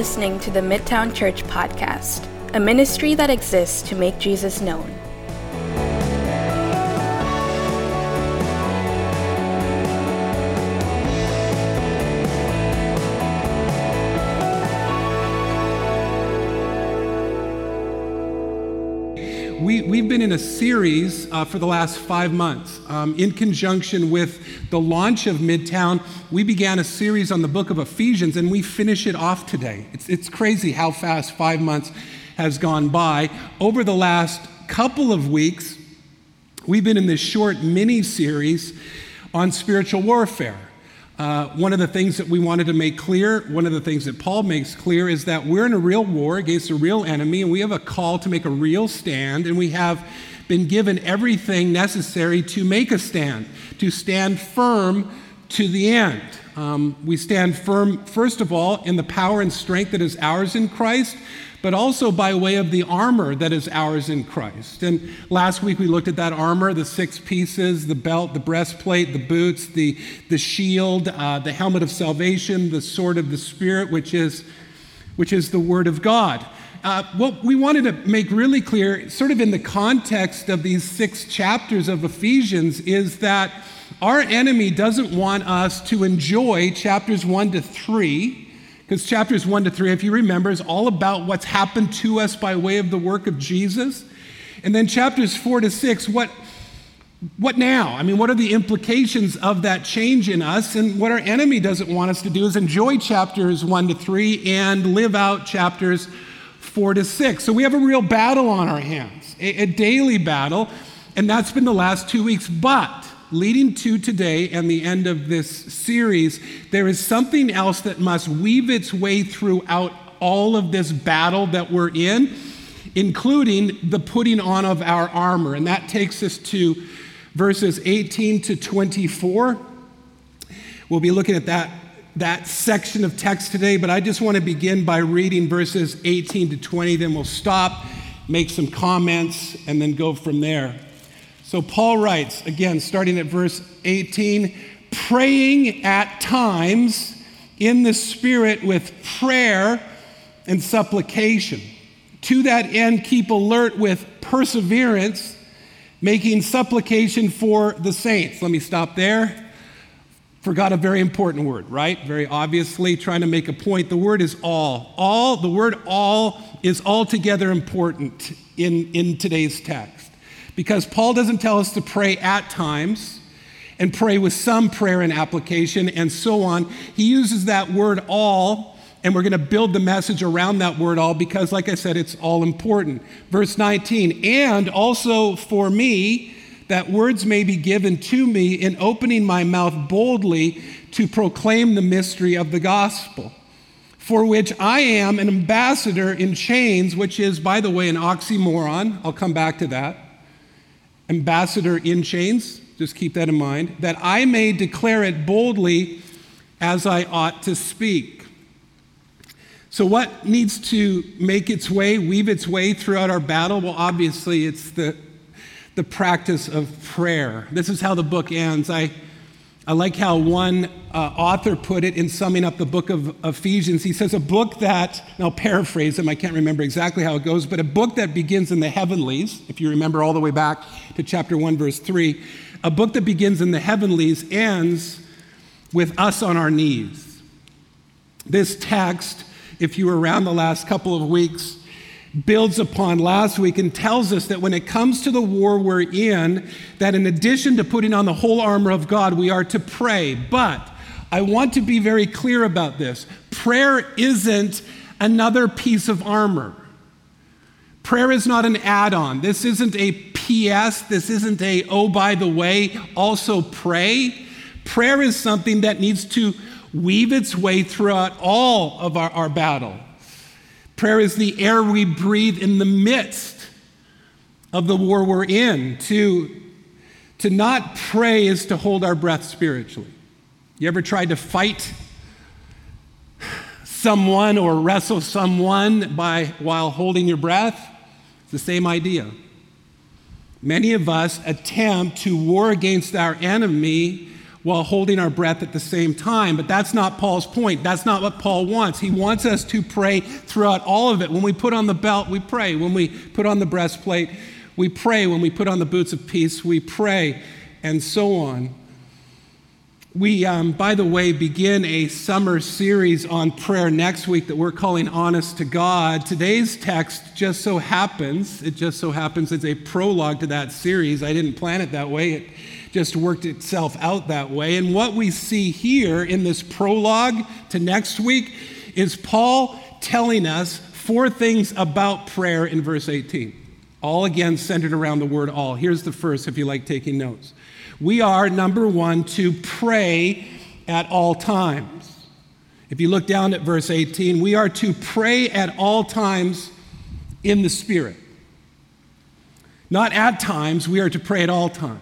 Listening to the Midtown Church Podcast, a ministry that exists to make Jesus known. We, we've been in a series uh, for the last five months. Um, in conjunction with the launch of Midtown, we began a series on the book of Ephesians, and we finish it off today. It's, it's crazy how fast five months has gone by. Over the last couple of weeks, we've been in this short mini series on spiritual warfare. Uh, one of the things that we wanted to make clear, one of the things that Paul makes clear, is that we're in a real war against a real enemy, and we have a call to make a real stand, and we have been given everything necessary to make a stand, to stand firm to the end. Um, we stand firm, first of all, in the power and strength that is ours in Christ, but also by way of the armor that is ours in Christ. And last week we looked at that armor the six pieces the belt, the breastplate, the boots, the, the shield, uh, the helmet of salvation, the sword of the Spirit, which is, which is the Word of God. Uh, what we wanted to make really clear, sort of in the context of these six chapters of Ephesians, is that our enemy doesn't want us to enjoy chapters one to three because chapters 1 to 3, if you remember, is all about what's happened to us by way of the work of Jesus. And then chapters 4 to 6, what, what now? I mean, what are the implications of that change in us? And what our enemy doesn't want us to do is enjoy chapters 1 to 3 and live out chapters 4 to 6. So we have a real battle on our hands, a, a daily battle. And that's been the last two weeks. But leading to today and the end of this series, there is something else that must weave its way throughout all of this battle that we're in, including the putting on of our armor. And that takes us to verses 18 to 24. We'll be looking at that, that section of text today, but I just want to begin by reading verses 18 to 20, then we'll stop, make some comments, and then go from there. So Paul writes, again, starting at verse 18, praying at times in the Spirit with prayer and supplication. To that end, keep alert with perseverance, making supplication for the saints. Let me stop there. Forgot a very important word, right? Very obviously, trying to make a point. The word is all. All, the word all is altogether important in, in today's text because Paul doesn't tell us to pray at times and pray with some prayer and supplication and so on. He uses that word all, and we're going to build the message around that word all because, like I said, it's all important. Verse 19, and also for me, that words may be given to me in opening my mouth boldly to proclaim the mystery of the gospel, for which I am an ambassador in chains, which is, by the way, an oxymoron. I'll come back to that ambassador in chains, just keep that in mind, that I may declare it boldly as I ought to speak. So, what needs to make its way, weave its way throughout our battle? Well, obviously, it's the, the practice of prayer. This is how the book ends. I I like how one uh, author put it in summing up the book of Ephesians. He says, A book that, and I'll paraphrase him, I can't remember exactly how it goes, but a book that begins in the heavenlies, if you remember all the way back to chapter 1, verse 3, a book that begins in the heavenlies ends with us on our knees. This text, if you were around the last couple of weeks, builds upon last week and tells us that when it comes to the war we're in, that in addition to putting on the whole armor of God, we are to pray. But I want to be very clear about this. Prayer isn't another piece of armor. Prayer is not an add on. This isn't a PS. This isn't a, oh, by the way, also pray. Prayer is something that needs to weave its way throughout all of our, our battle. Prayer is the air we breathe in the midst of the war we're in. To, to not pray is to hold our breath spiritually. You ever tried to fight someone or wrestle someone by, while holding your breath? It's the same idea. Many of us attempt to war against our enemy while holding our breath at the same time. But that's not Paul's point. That's not what Paul wants. He wants us to pray throughout all of it. When we put on the belt, we pray. When we put on the breastplate, we pray. When we put on the boots of peace, we pray, and so on. We, um, by the way, begin a summer series on prayer next week that we're calling Honest to God. Today's text just so happens, it just so happens it's a prologue to that series. I didn't plan it that way. It just worked itself out that way. And what we see here in this prologue to next week is Paul telling us four things about prayer in verse 18, all again centered around the word all. Here's the first, if you like taking notes. We are, number one, to pray at all times. If you look down at verse 18, we are to pray at all times in the Spirit. Not at times, we are to pray at all times.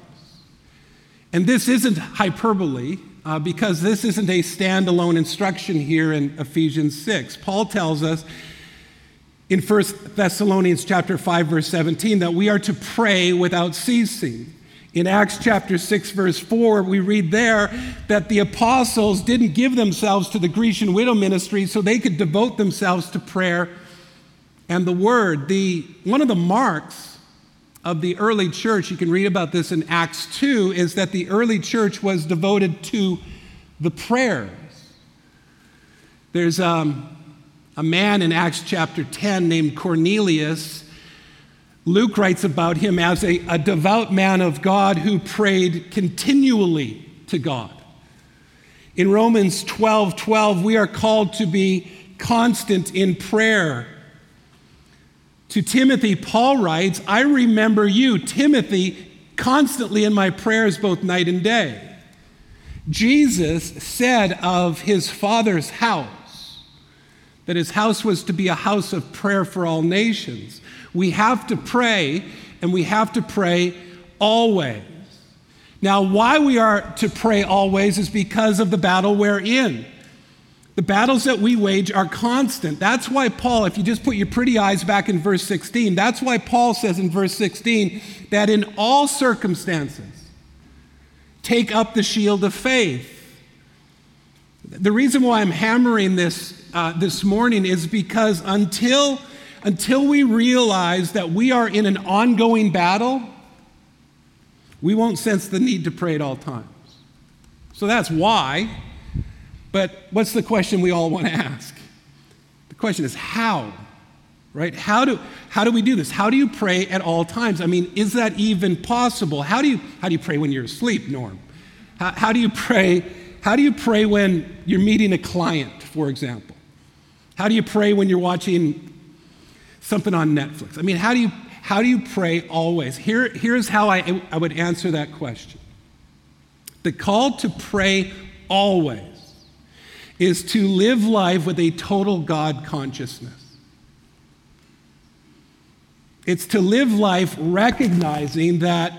And this isn't hyperbole uh, because this isn't a standalone instruction here in Ephesians 6. Paul tells us in 1 Thessalonians chapter 5 verse 17 that we are to pray without ceasing. In Acts chapter 6 verse 4 we read there that the apostles didn't give themselves to the Grecian widow ministry so they could devote themselves to prayer and the word. The one of the marks of the early church, you can read about this in Acts 2, is that the early church was devoted to the prayers. There's um, a man in Acts chapter 10 named Cornelius. Luke writes about him as a, a devout man of God who prayed continually to God. In Romans 12 12, we are called to be constant in prayer to Timothy, Paul writes, I remember you, Timothy, constantly in my prayers both night and day. Jesus said of his Father's house that his house was to be a house of prayer for all nations. We have to pray, and we have to pray always. Now, why we are to pray always is because of the battle we're in. The battles that we wage are constant. That's why Paul, if you just put your pretty eyes back in verse 16, that's why Paul says in verse 16 that in all circumstances, take up the shield of faith. The reason why I'm hammering this uh, this morning is because until, until we realize that we are in an ongoing battle, we won't sense the need to pray at all times. So that's why but what's the question we all want to ask? The question is how? Right? How do, how do we do this? How do you pray at all times? I mean, is that even possible? How do you, how do you pray when you're asleep, Norm? How, how do you pray? How do you pray when you're meeting a client, for example? How do you pray when you're watching something on Netflix? I mean, how do you, how do you pray always? Here, here's how I, I would answer that question. The call to pray always is to live life with a total God consciousness. It's to live life recognizing that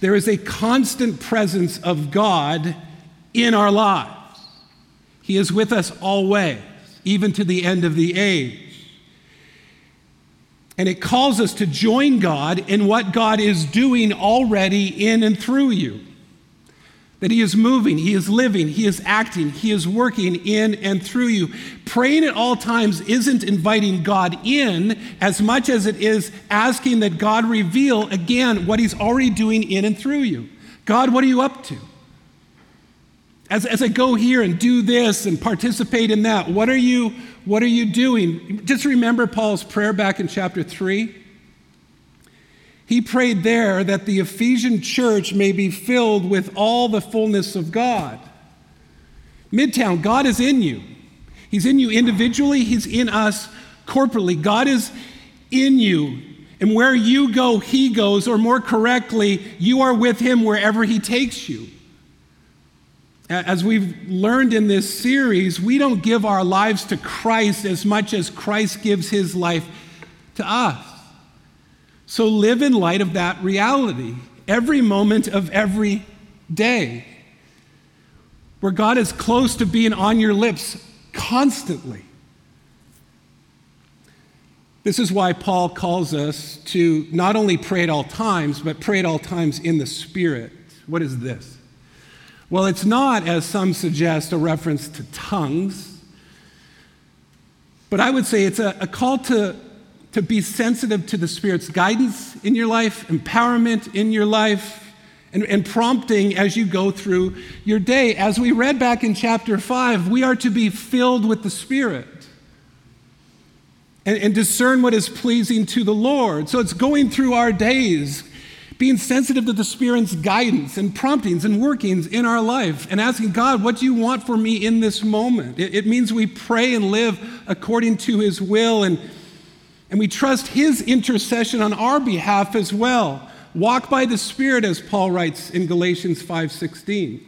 there is a constant presence of God in our lives. He is with us always, even to the end of the age. And it calls us to join God in what God is doing already in and through you that He is moving, He is living, He is acting, He is working in and through you. Praying at all times isn't inviting God in as much as it is asking that God reveal again what He's already doing in and through you. God, what are you up to? As, as I go here and do this and participate in that, what are you, what are you doing? Just remember Paul's prayer back in chapter 3. He prayed there that the Ephesian church may be filled with all the fullness of God. Midtown, God is in you. He's in you individually, He's in us corporately. God is in you. And where you go, He goes, or more correctly, you are with Him wherever He takes you. As we've learned in this series, we don't give our lives to Christ as much as Christ gives His life to us. So live in light of that reality every moment of every day, where God is close to being on your lips constantly. This is why Paul calls us to not only pray at all times, but pray at all times in the Spirit. What is this? Well, it's not, as some suggest, a reference to tongues, but I would say it's a, a call to, to be sensitive to the Spirit's guidance in your life, empowerment in your life, and, and, prompting as you go through your day. As we read back in chapter 5, we are to be filled with the Spirit and, and discern what is pleasing to the Lord. So it's going through our days, being sensitive to the Spirit's guidance and promptings and workings in our life, and asking God, What do you want for me in this moment? It, it means we pray and live according to His will, and, and we trust His intercession on our behalf as well. Walk by the Spirit, as Paul writes in Galatians 5:16.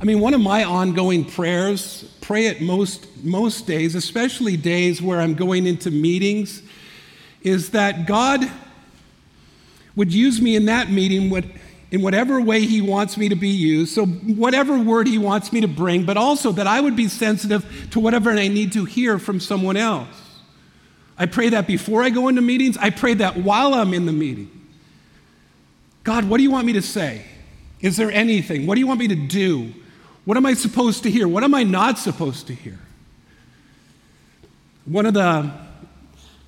I mean, one of my ongoing prayers, pray it most, most days, especially days where I'm going into meetings, is that God would use me in that meeting what, in whatever way He wants me to be used, so whatever word He wants me to bring, but also that I would be sensitive to whatever I need to hear from someone else. I pray that before I go into meetings, I pray that while I'm in the meeting. God, what do you want me to say? Is there anything? What do you want me to do? What am I supposed to hear? What am I not supposed to hear? One of the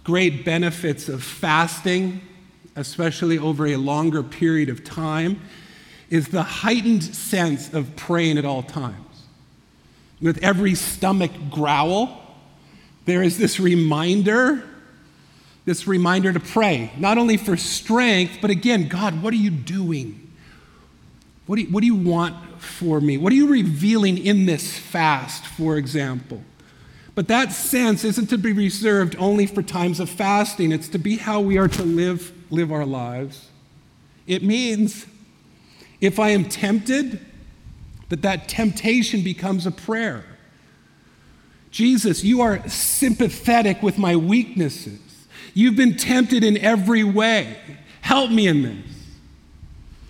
great benefits of fasting, especially over a longer period of time, is the heightened sense of praying at all times. With every stomach growl, there is this reminder, this reminder to pray, not only for strength, but again, God, what are you doing? What do you, what do you want for me? What are you revealing in this fast, for example? But that sense isn't to be reserved only for times of fasting, it's to be how we are to live, live our lives. It means if I am tempted, that that temptation becomes a prayer. Jesus, you are sympathetic with my weaknesses. You've been tempted in every way. Help me in this.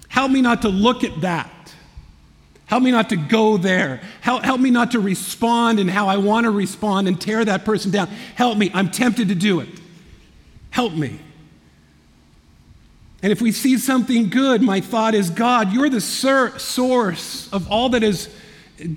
Help me not to look at that. Help me not to go there. Help, help me not to respond in how I want to respond and tear that person down. Help me. I'm tempted to do it. Help me. And if we see something good, my thought is God, you're the source of all that is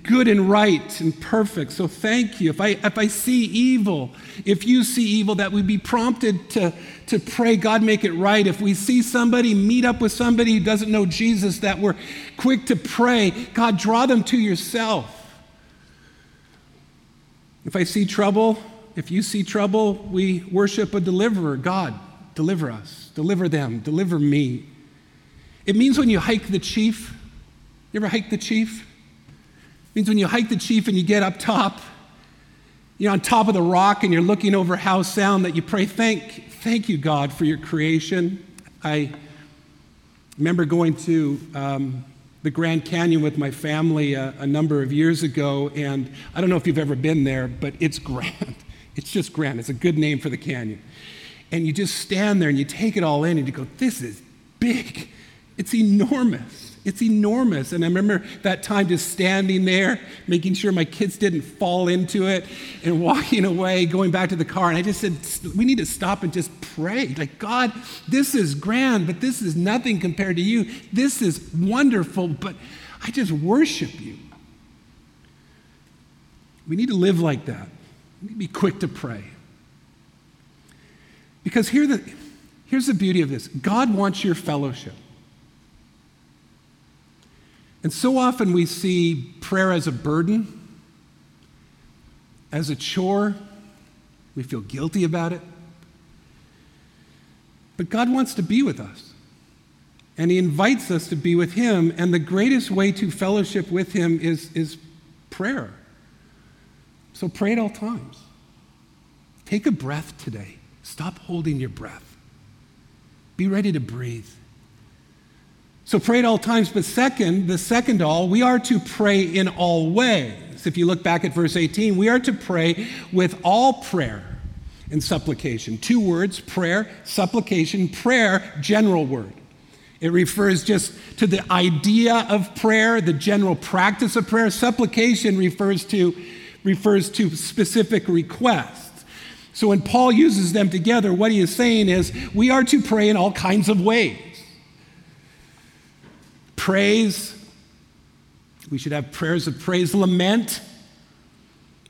good and right and perfect. So thank you. If I, if I see evil, if you see evil, that we be prompted to, to pray, God, make it right. If we see somebody meet up with somebody who doesn't know Jesus, that we're quick to pray, God, draw them to yourself. If I see trouble, if you see trouble, we worship a deliverer. God, deliver us, deliver them, deliver me. It means when you hike the chief, you ever hike the chief? Means when you hike the chief and you get up top, you're on top of the rock and you're looking over Howe Sound, that you pray, thank, thank you, God, for your creation. I remember going to um, the Grand Canyon with my family a, a number of years ago, and I don't know if you've ever been there, but it's grand. It's just grand. It's a good name for the canyon. And you just stand there and you take it all in and you go, this is big. It's enormous. It's enormous. And I remember that time just standing there, making sure my kids didn't fall into it and walking away, going back to the car. And I just said, we need to stop and just pray. Like, God, this is grand, but this is nothing compared to you. This is wonderful, but I just worship you. We need to live like that. We need to be quick to pray. Because here the, here's the beauty of this God wants your fellowship. And so often we see prayer as a burden, as a chore. We feel guilty about it. But God wants to be with us. And He invites us to be with Him. And the greatest way to fellowship with Him is, is prayer. So pray at all times. Take a breath today. Stop holding your breath. Be ready to breathe. So pray at all times, but second, the second all, we are to pray in all ways. If you look back at verse 18, we are to pray with all prayer and supplication. Two words prayer, supplication, prayer, general word. It refers just to the idea of prayer, the general practice of prayer. Supplication refers to, refers to specific requests. So when Paul uses them together, what he is saying is we are to pray in all kinds of ways praise, We should have prayers of praise, lament.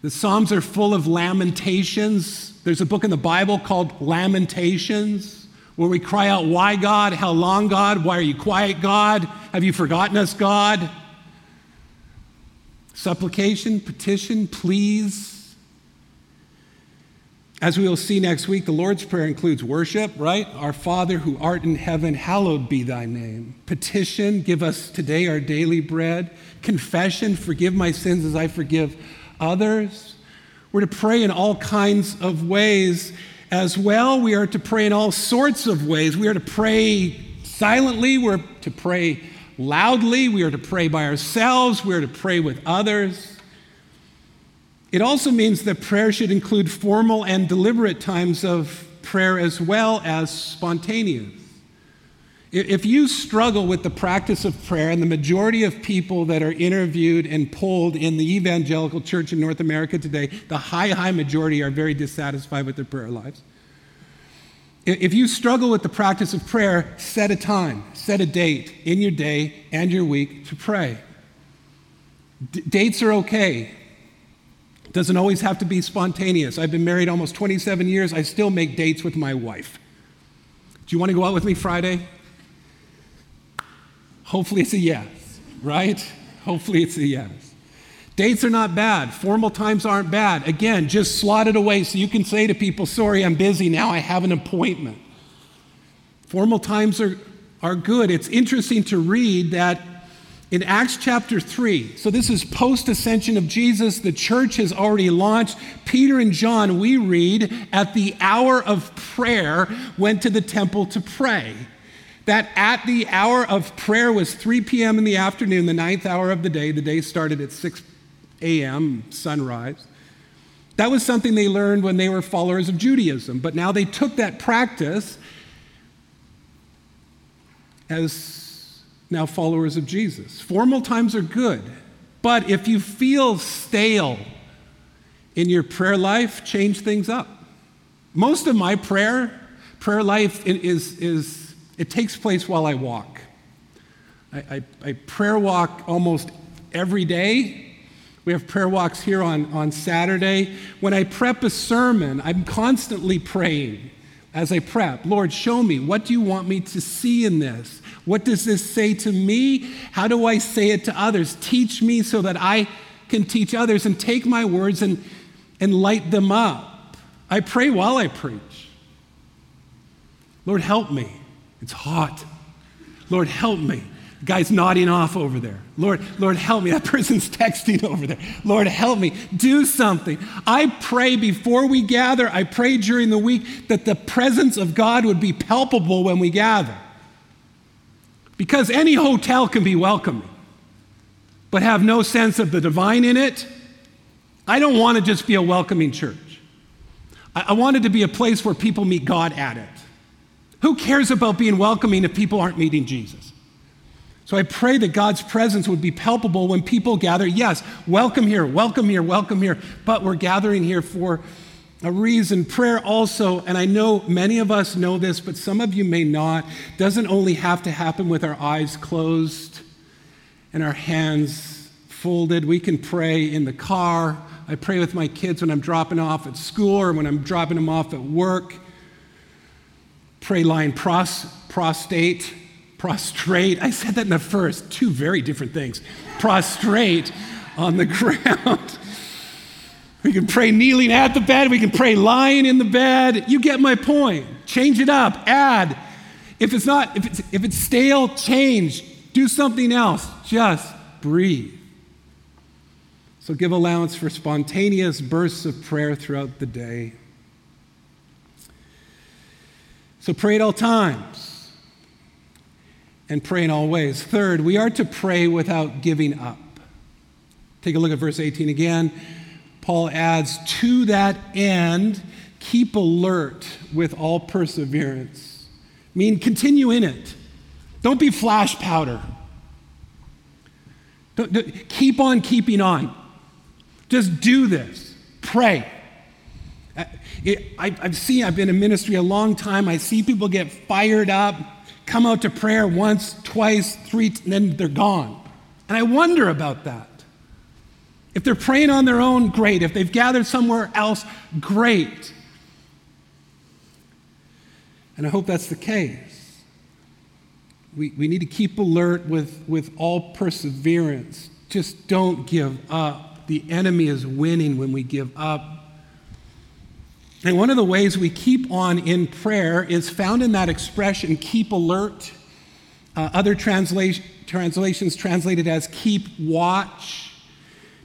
The Psalms are full of lamentations. There's a book in the Bible called Lamentations where we cry out, Why God? How long, God? Why are you quiet, God? Have you forgotten us, God? Supplication, petition, please. As we will see next week, the Lord's Prayer includes worship, right? Our Father who art in heaven, hallowed be thy name. Petition, give us today our daily bread. Confession, forgive my sins as I forgive others. We're to pray in all kinds of ways as well. We are to pray in all sorts of ways. We are to pray silently, we're to pray loudly, we are to pray by ourselves, we are to pray with others. It also means that prayer should include formal and deliberate times of prayer as well as spontaneous. If you struggle with the practice of prayer, and the majority of people that are interviewed and polled in the evangelical church in North America today, the high, high majority are very dissatisfied with their prayer lives. If you struggle with the practice of prayer, set a time, set a date in your day and your week to pray. D- dates are okay. Doesn't always have to be spontaneous. I've been married almost 27 years. I still make dates with my wife. Do you want to go out with me Friday? Hopefully it's a yes, right? Hopefully it's a yes. Dates are not bad. Formal times aren't bad. Again, just slot it away so you can say to people, sorry, I'm busy now, I have an appointment. Formal times are, are good. It's interesting to read that in Acts chapter 3, so this is post ascension of Jesus, the church has already launched. Peter and John, we read, at the hour of prayer, went to the temple to pray. That at the hour of prayer was 3 p.m. in the afternoon, the ninth hour of the day. The day started at 6 a.m., sunrise. That was something they learned when they were followers of Judaism, but now they took that practice as now followers of Jesus. Formal times are good, but if you feel stale in your prayer life, change things up. Most of my prayer, prayer life is, is it takes place while I walk. I, I, I prayer walk almost every day. We have prayer walks here on, on Saturday. When I prep a sermon, I'm constantly praying as I prep. Lord, show me, what do you want me to see in this? What does this say to me? How do I say it to others? Teach me so that I can teach others and take my words and, and light them up. I pray while I preach. Lord, help me. It's hot. Lord, help me. The guy's nodding off over there. Lord, Lord, help me. That person's texting over there. Lord, help me. Do something. I pray before we gather, I pray during the week that the presence of God would be palpable when we gather. Because any hotel can be welcoming, but have no sense of the divine in it. I don't want to just be a welcoming church. I, I want it to be a place where people meet God at it. Who cares about being welcoming if people aren't meeting Jesus? So I pray that God's presence would be palpable when people gather. Yes, welcome here, welcome here, welcome here, but we're gathering here for a reason. Prayer also, and I know many of us know this, but some of you may not, doesn't only have to happen with our eyes closed and our hands folded. We can pray in the car. I pray with my kids when I'm dropping off at school or when I'm dropping them off at work. Pray lying pros, prostate, prostrate. I said that in the first, two very different things. Prostrate on the ground. We can pray kneeling at the bed. We can pray lying in the bed. You get my point. Change it up. Add. If it's not, if it's, if it's stale, change. Do something else. Just breathe. So give allowance for spontaneous bursts of prayer throughout the day. So pray at all times and pray in all ways. Third, we are to pray without giving up. Take a look at verse 18 again. Paul adds, to that end, keep alert with all perseverance. I mean, continue in it. Don't be flash powder. Don't, don't, keep on keeping on. Just do this. Pray. Uh, I, have seen, I've been in ministry a long time. I see people get fired up, come out to prayer once, twice, three, and then they're gone. And I wonder about that. If they're praying on their own, great. If they've gathered somewhere else, great. And I hope that's the case. We, we need to keep alert with, with all perseverance. Just don't give up. The enemy is winning when we give up. And one of the ways we keep on in prayer is found in that expression, keep alert. Uh, other translation, translations translated as keep watch.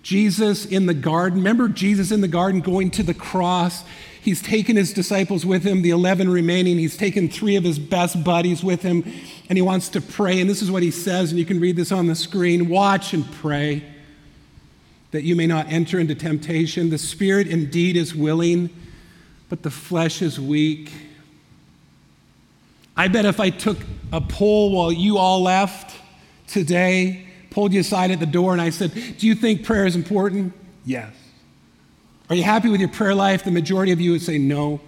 Jesus in the garden. Remember Jesus in the garden going to the cross? He's taken his disciples with him, the 11 remaining. He's taken three of his best buddies with him, and he wants to pray. And this is what he says, and you can read this on the screen Watch and pray that you may not enter into temptation. The spirit indeed is willing, but the flesh is weak. I bet if I took a poll while you all left today, pulled you aside at the door, and I said, Do you think prayer is important? Yes. Are you happy with your prayer life? The majority of you would say no.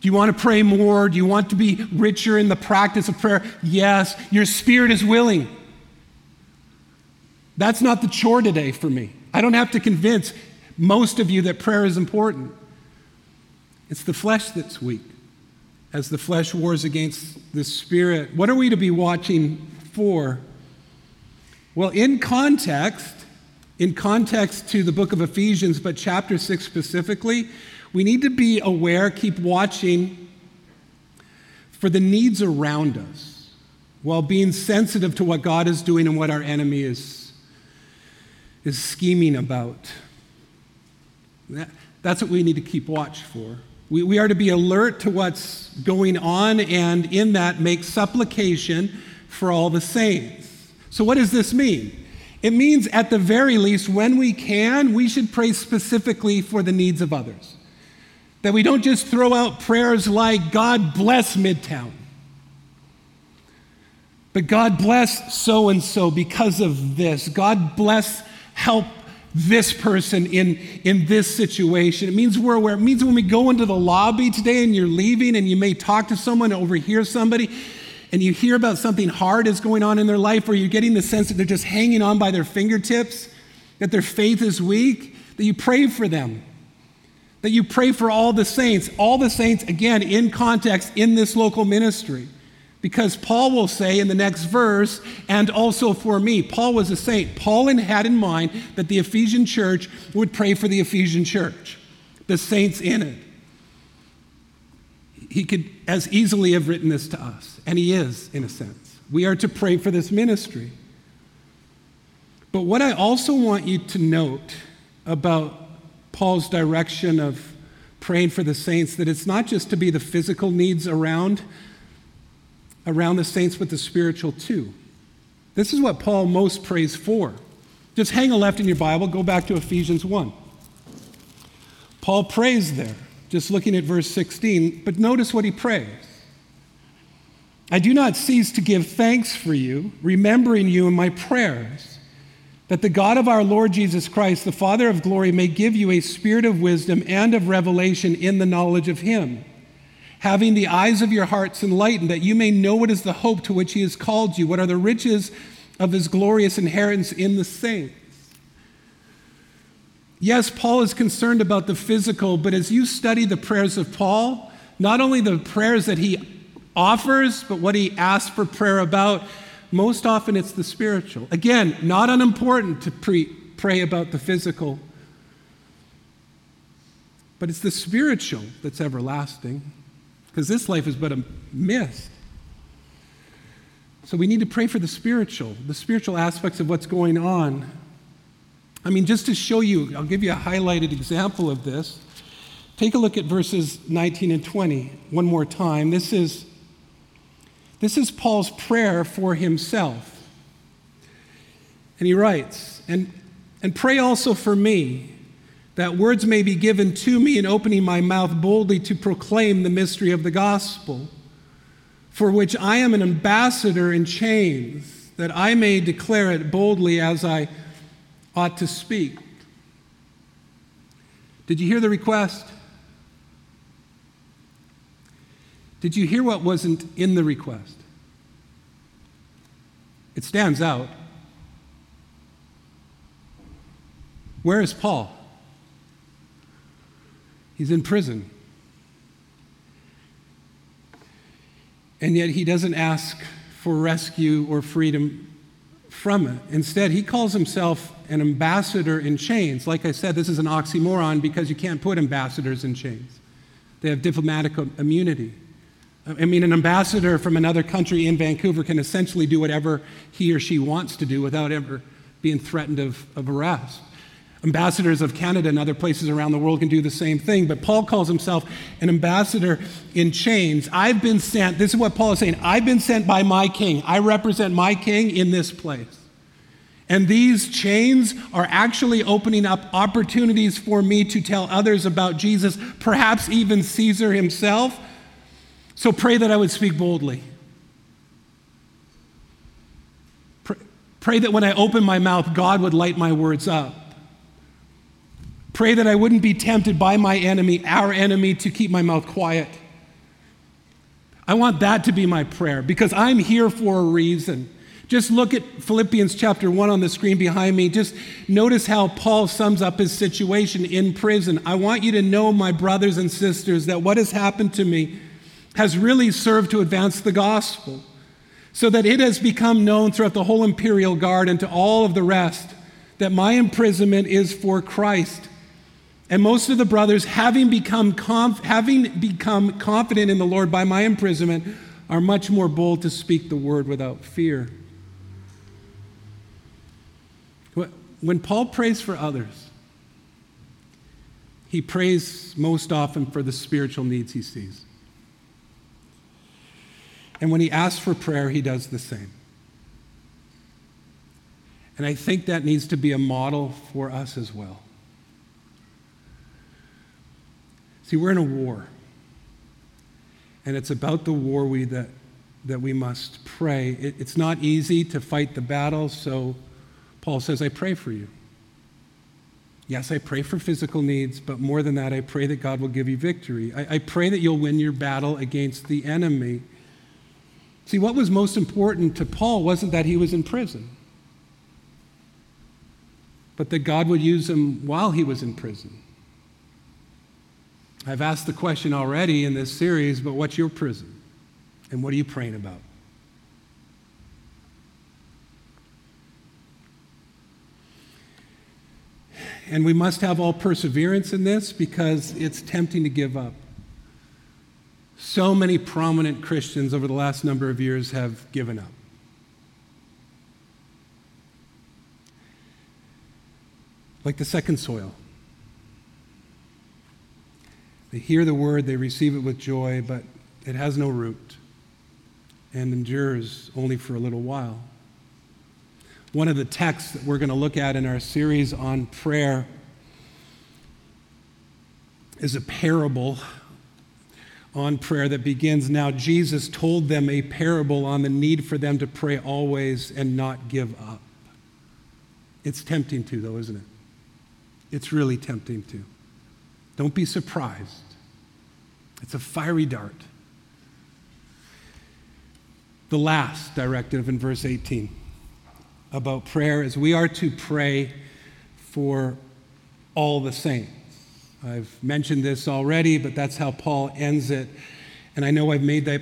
Do you want to pray more? Do you want to be richer in the practice of prayer? Yes. Your spirit is willing. That's not the chore today for me. I don't have to convince most of you that prayer is important. It's the flesh that's weak as the flesh wars against the spirit. What are we to be watching for? Well, in context, in context to the book of Ephesians, but chapter 6 specifically, we need to be aware, keep watching for the needs around us while being sensitive to what God is doing and what our enemy is, is scheming about. That, that's what we need to keep watch for. We, we are to be alert to what's going on and in that make supplication for all the saints. So, what does this mean? It means, at the very least, when we can, we should pray specifically for the needs of others. That we don't just throw out prayers like, God bless Midtown. But God bless so and so because of this. God bless, help this person in, in this situation. It means we're aware. It means when we go into the lobby today and you're leaving and you may talk to someone, overhear somebody, and you hear about something hard is going on in their life, or you're getting the sense that they're just hanging on by their fingertips, that their faith is weak, that you pray for them. That you pray for all the saints, all the saints, again, in context, in this local ministry. Because Paul will say in the next verse, and also for me, Paul was a saint. Paul had in mind that the Ephesian church would pray for the Ephesian church, the saints in it. He could as easily have written this to us, and he is, in a sense. We are to pray for this ministry. But what I also want you to note about Paul's direction of praying for the saints that it's not just to be the physical needs around around the saints but the spiritual too. This is what Paul most prays for. Just hang a left in your Bible, go back to Ephesians 1. Paul prays there just looking at verse 16, but notice what he prays. I do not cease to give thanks for you, remembering you in my prayers, that the God of our Lord Jesus Christ, the Father of glory, may give you a spirit of wisdom and of revelation in the knowledge of him, having the eyes of your hearts enlightened, that you may know what is the hope to which he has called you, what are the riches of his glorious inheritance in the saints Yes, Paul is concerned about the physical, but as you study the prayers of Paul, not only the prayers that he offers, but what he asks for prayer about, most often it's the spiritual. Again, not unimportant to pre- pray about the physical, but it's the spiritual that's everlasting, because this life is but a mist. So we need to pray for the spiritual, the spiritual aspects of what's going on I mean, just to show you, I'll give you a highlighted example of this. Take a look at verses 19 and 20 one more time. This is, this is Paul's prayer for himself. And he writes, and, and pray also for me, that words may be given to me in opening my mouth boldly to proclaim the mystery of the gospel, for which I am an ambassador in chains, that I may declare it boldly as I ought to speak. Did you hear the request? Did you hear what wasn't in the request? It stands out. Where is Paul? He's in prison. And yet he doesn't ask for rescue or freedom from it. Instead, he calls himself an ambassador in chains. Like I said, this is an oxymoron because you can't put ambassadors in chains, they have diplomatic immunity. I mean, an ambassador from another country in Vancouver can essentially do whatever he or she wants to do without ever being threatened of, of arrest. Ambassadors of Canada and other places around the world can do the same thing, but Paul calls himself an ambassador in chains. I've been sent, this is what Paul is saying I've been sent by my king. I represent my king in this place. And these chains are actually opening up opportunities for me to tell others about Jesus, perhaps even Caesar himself. So pray that I would speak boldly. Pray that when I open my mouth, God would light my words up. Pray that I wouldn't be tempted by my enemy, our enemy, to keep my mouth quiet. I want that to be my prayer because I'm here for a reason. Just look at Philippians chapter 1 on the screen behind me. Just notice how Paul sums up his situation in prison. I want you to know, my brothers and sisters, that what has happened to me has really served to advance the gospel, so that it has become known throughout the whole imperial guard and to all of the rest that my imprisonment is for Christ. And most of the brothers, having become, conf- having become confident in the Lord by my imprisonment, are much more bold to speak the word without fear. When Paul prays for others, he prays most often for the spiritual needs he sees. And when he asks for prayer, he does the same. And I think that needs to be a model for us as well. See, we're in a war. And it's about the war we, that, that we must pray. It, it's not easy to fight the battle, so Paul says, I pray for you. Yes, I pray for physical needs, but more than that, I pray that God will give you victory. I, I pray that you'll win your battle against the enemy. See, what was most important to Paul wasn't that he was in prison, but that God would use him while he was in prison. I've asked the question already in this series, but what's your prison? And what are you praying about? And we must have all perseverance in this because it's tempting to give up. So many prominent Christians over the last number of years have given up. Like the second soil. They hear the word, they receive it with joy, but it has no root and endures only for a little while. One of the texts that we're going to look at in our series on prayer is a parable on prayer that begins now. Jesus told them a parable on the need for them to pray always and not give up. It's tempting to, though, isn't it? It's really tempting to. Don't be surprised. It's a fiery dart. The last directive in verse 18 about prayer is we are to pray for all the saints. I've mentioned this already, but that's how Paul ends it. And I know I've made that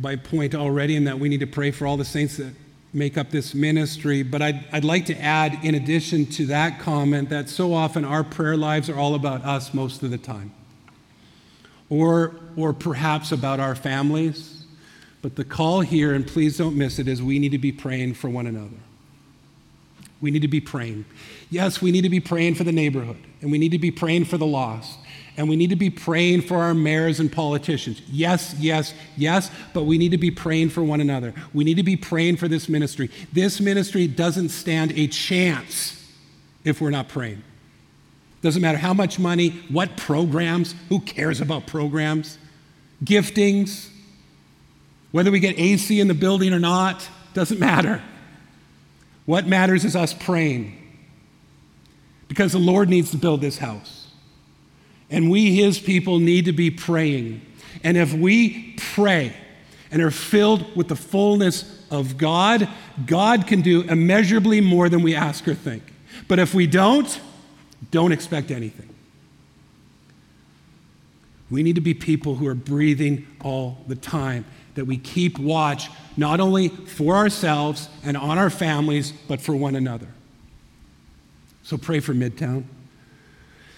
my point already in that we need to pray for all the saints that make up this ministry. But I'd, I'd like to add, in addition to that comment, that so often our prayer lives are all about us most of the time, or, or perhaps about our families. But the call here, and please don't miss it, is we need to be praying for one another. We need to be praying. Yes, we need to be praying for the neighborhood, and we need to be praying for the lost. And we need to be praying for our mayors and politicians. Yes, yes, yes, but we need to be praying for one another. We need to be praying for this ministry. This ministry doesn't stand a chance if we're not praying. Doesn't matter how much money, what programs, who cares about programs, giftings, whether we get AC in the building or not, doesn't matter. What matters is us praying because the Lord needs to build this house. And we, his people, need to be praying. And if we pray and are filled with the fullness of God, God can do immeasurably more than we ask or think. But if we don't, don't expect anything. We need to be people who are breathing all the time, that we keep watch not only for ourselves and on our families, but for one another. So pray for Midtown.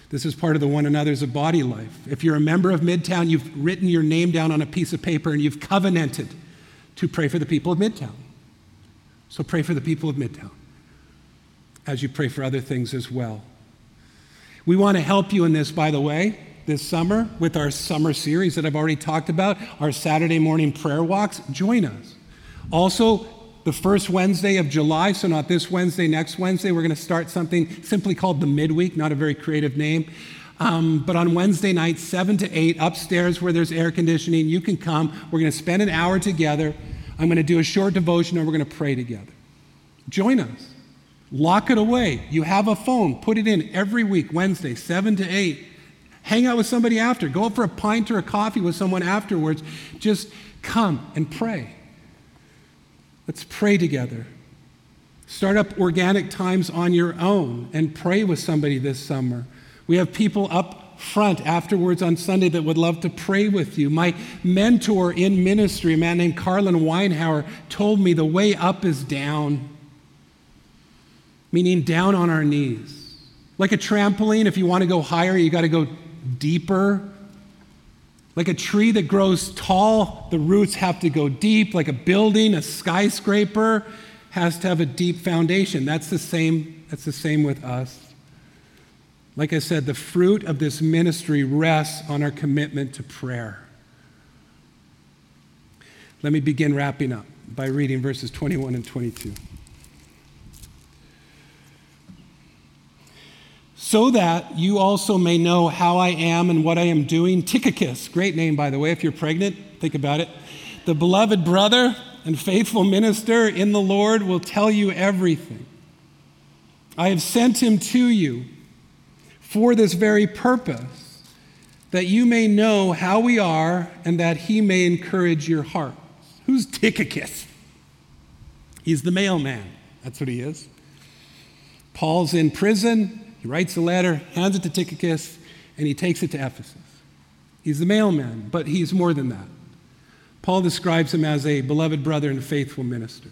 This is part of the one another's of body life. If you're a member of Midtown, you've written your name down on a piece of paper and you've covenanted to pray for the people of Midtown. So pray for the people of Midtown as you pray for other things as well. We want to help you in this, by the way, this summer with our summer series that I've already talked about, our Saturday morning prayer walks. Join us. Also, the first Wednesday of July, so not this Wednesday, next Wednesday, we're going to start something simply called the midweek, not a very creative name. Um, but on Wednesday night, 7 to 8, upstairs where there's air conditioning, you can come. We're going to spend an hour together. I'm going to do a short devotion and we're going to pray together. Join us. Lock it away. You have a phone, put it in every week, Wednesday, 7 to 8. Hang out with somebody after. Go out for a pint or a coffee with someone afterwards. Just come and pray. Let's pray together. Start up organic times on your own and pray with somebody this summer. We have people up front afterwards on Sunday that would love to pray with you. My mentor in ministry, a man named Carlin Weinhauer, told me the way up is down meaning down on our knees. Like a trampoline, if you want to go higher, you got to go deeper. Like a tree that grows tall, the roots have to go deep. Like a building, a skyscraper has to have a deep foundation. That's the same, that's the same with us. Like I said, the fruit of this ministry rests on our commitment to prayer. Let me begin wrapping up by reading verses 21 and 22. So that you also may know how I am and what I am doing. Tychicus, great name, by the way, if you're pregnant, think about it. The beloved brother and faithful minister in the Lord will tell you everything. I have sent him to you for this very purpose, that you may know how we are and that he may encourage your heart. Who's Tychicus? He's the mailman. That's what he is. Paul's in prison. He writes a letter, hands it to Tychicus, and he takes it to Ephesus. He's the mailman, but he's more than that. Paul describes him as a beloved brother and faithful minister.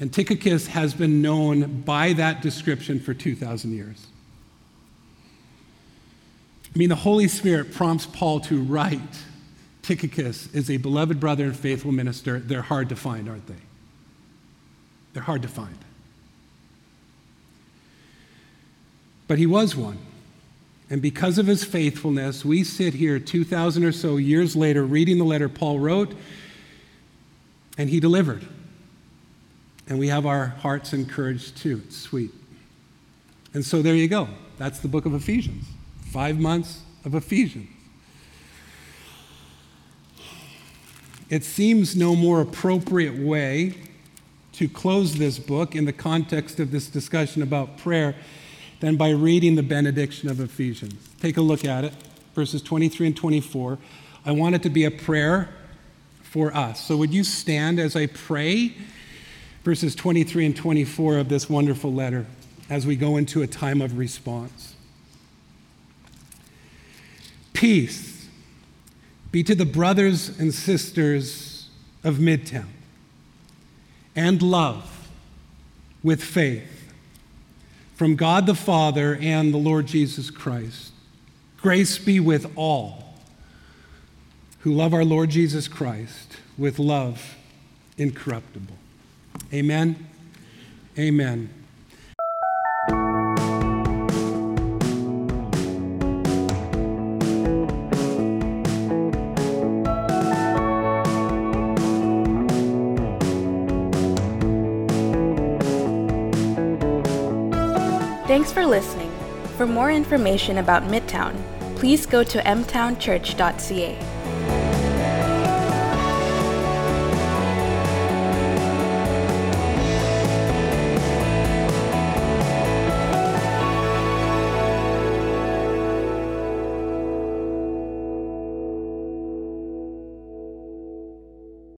And Tychicus has been known by that description for 2,000 years. I mean, the Holy Spirit prompts Paul to write Tychicus is a beloved brother and faithful minister. They're hard to find, aren't they? They're hard to find. But he was one. And because of his faithfulness, we sit here 2,000 or so years later reading the letter Paul wrote, and he delivered. And we have our hearts encouraged too. It's sweet. And so there you go. That's the book of Ephesians. Five months of Ephesians. It seems no more appropriate way to close this book in the context of this discussion about prayer than by reading the benediction of Ephesians. Take a look at it, verses 23 and 24. I want it to be a prayer for us. So, would you stand as I pray verses 23 and 24 of this wonderful letter as we go into a time of response? Peace be to the brothers and sisters of Midtown, and love with faith from God the Father and the Lord Jesus Christ. Grace be with all who love our Lord Jesus Christ with love incorruptible. Amen. Amen. Information about Midtown, please go to mtownchurch.ca.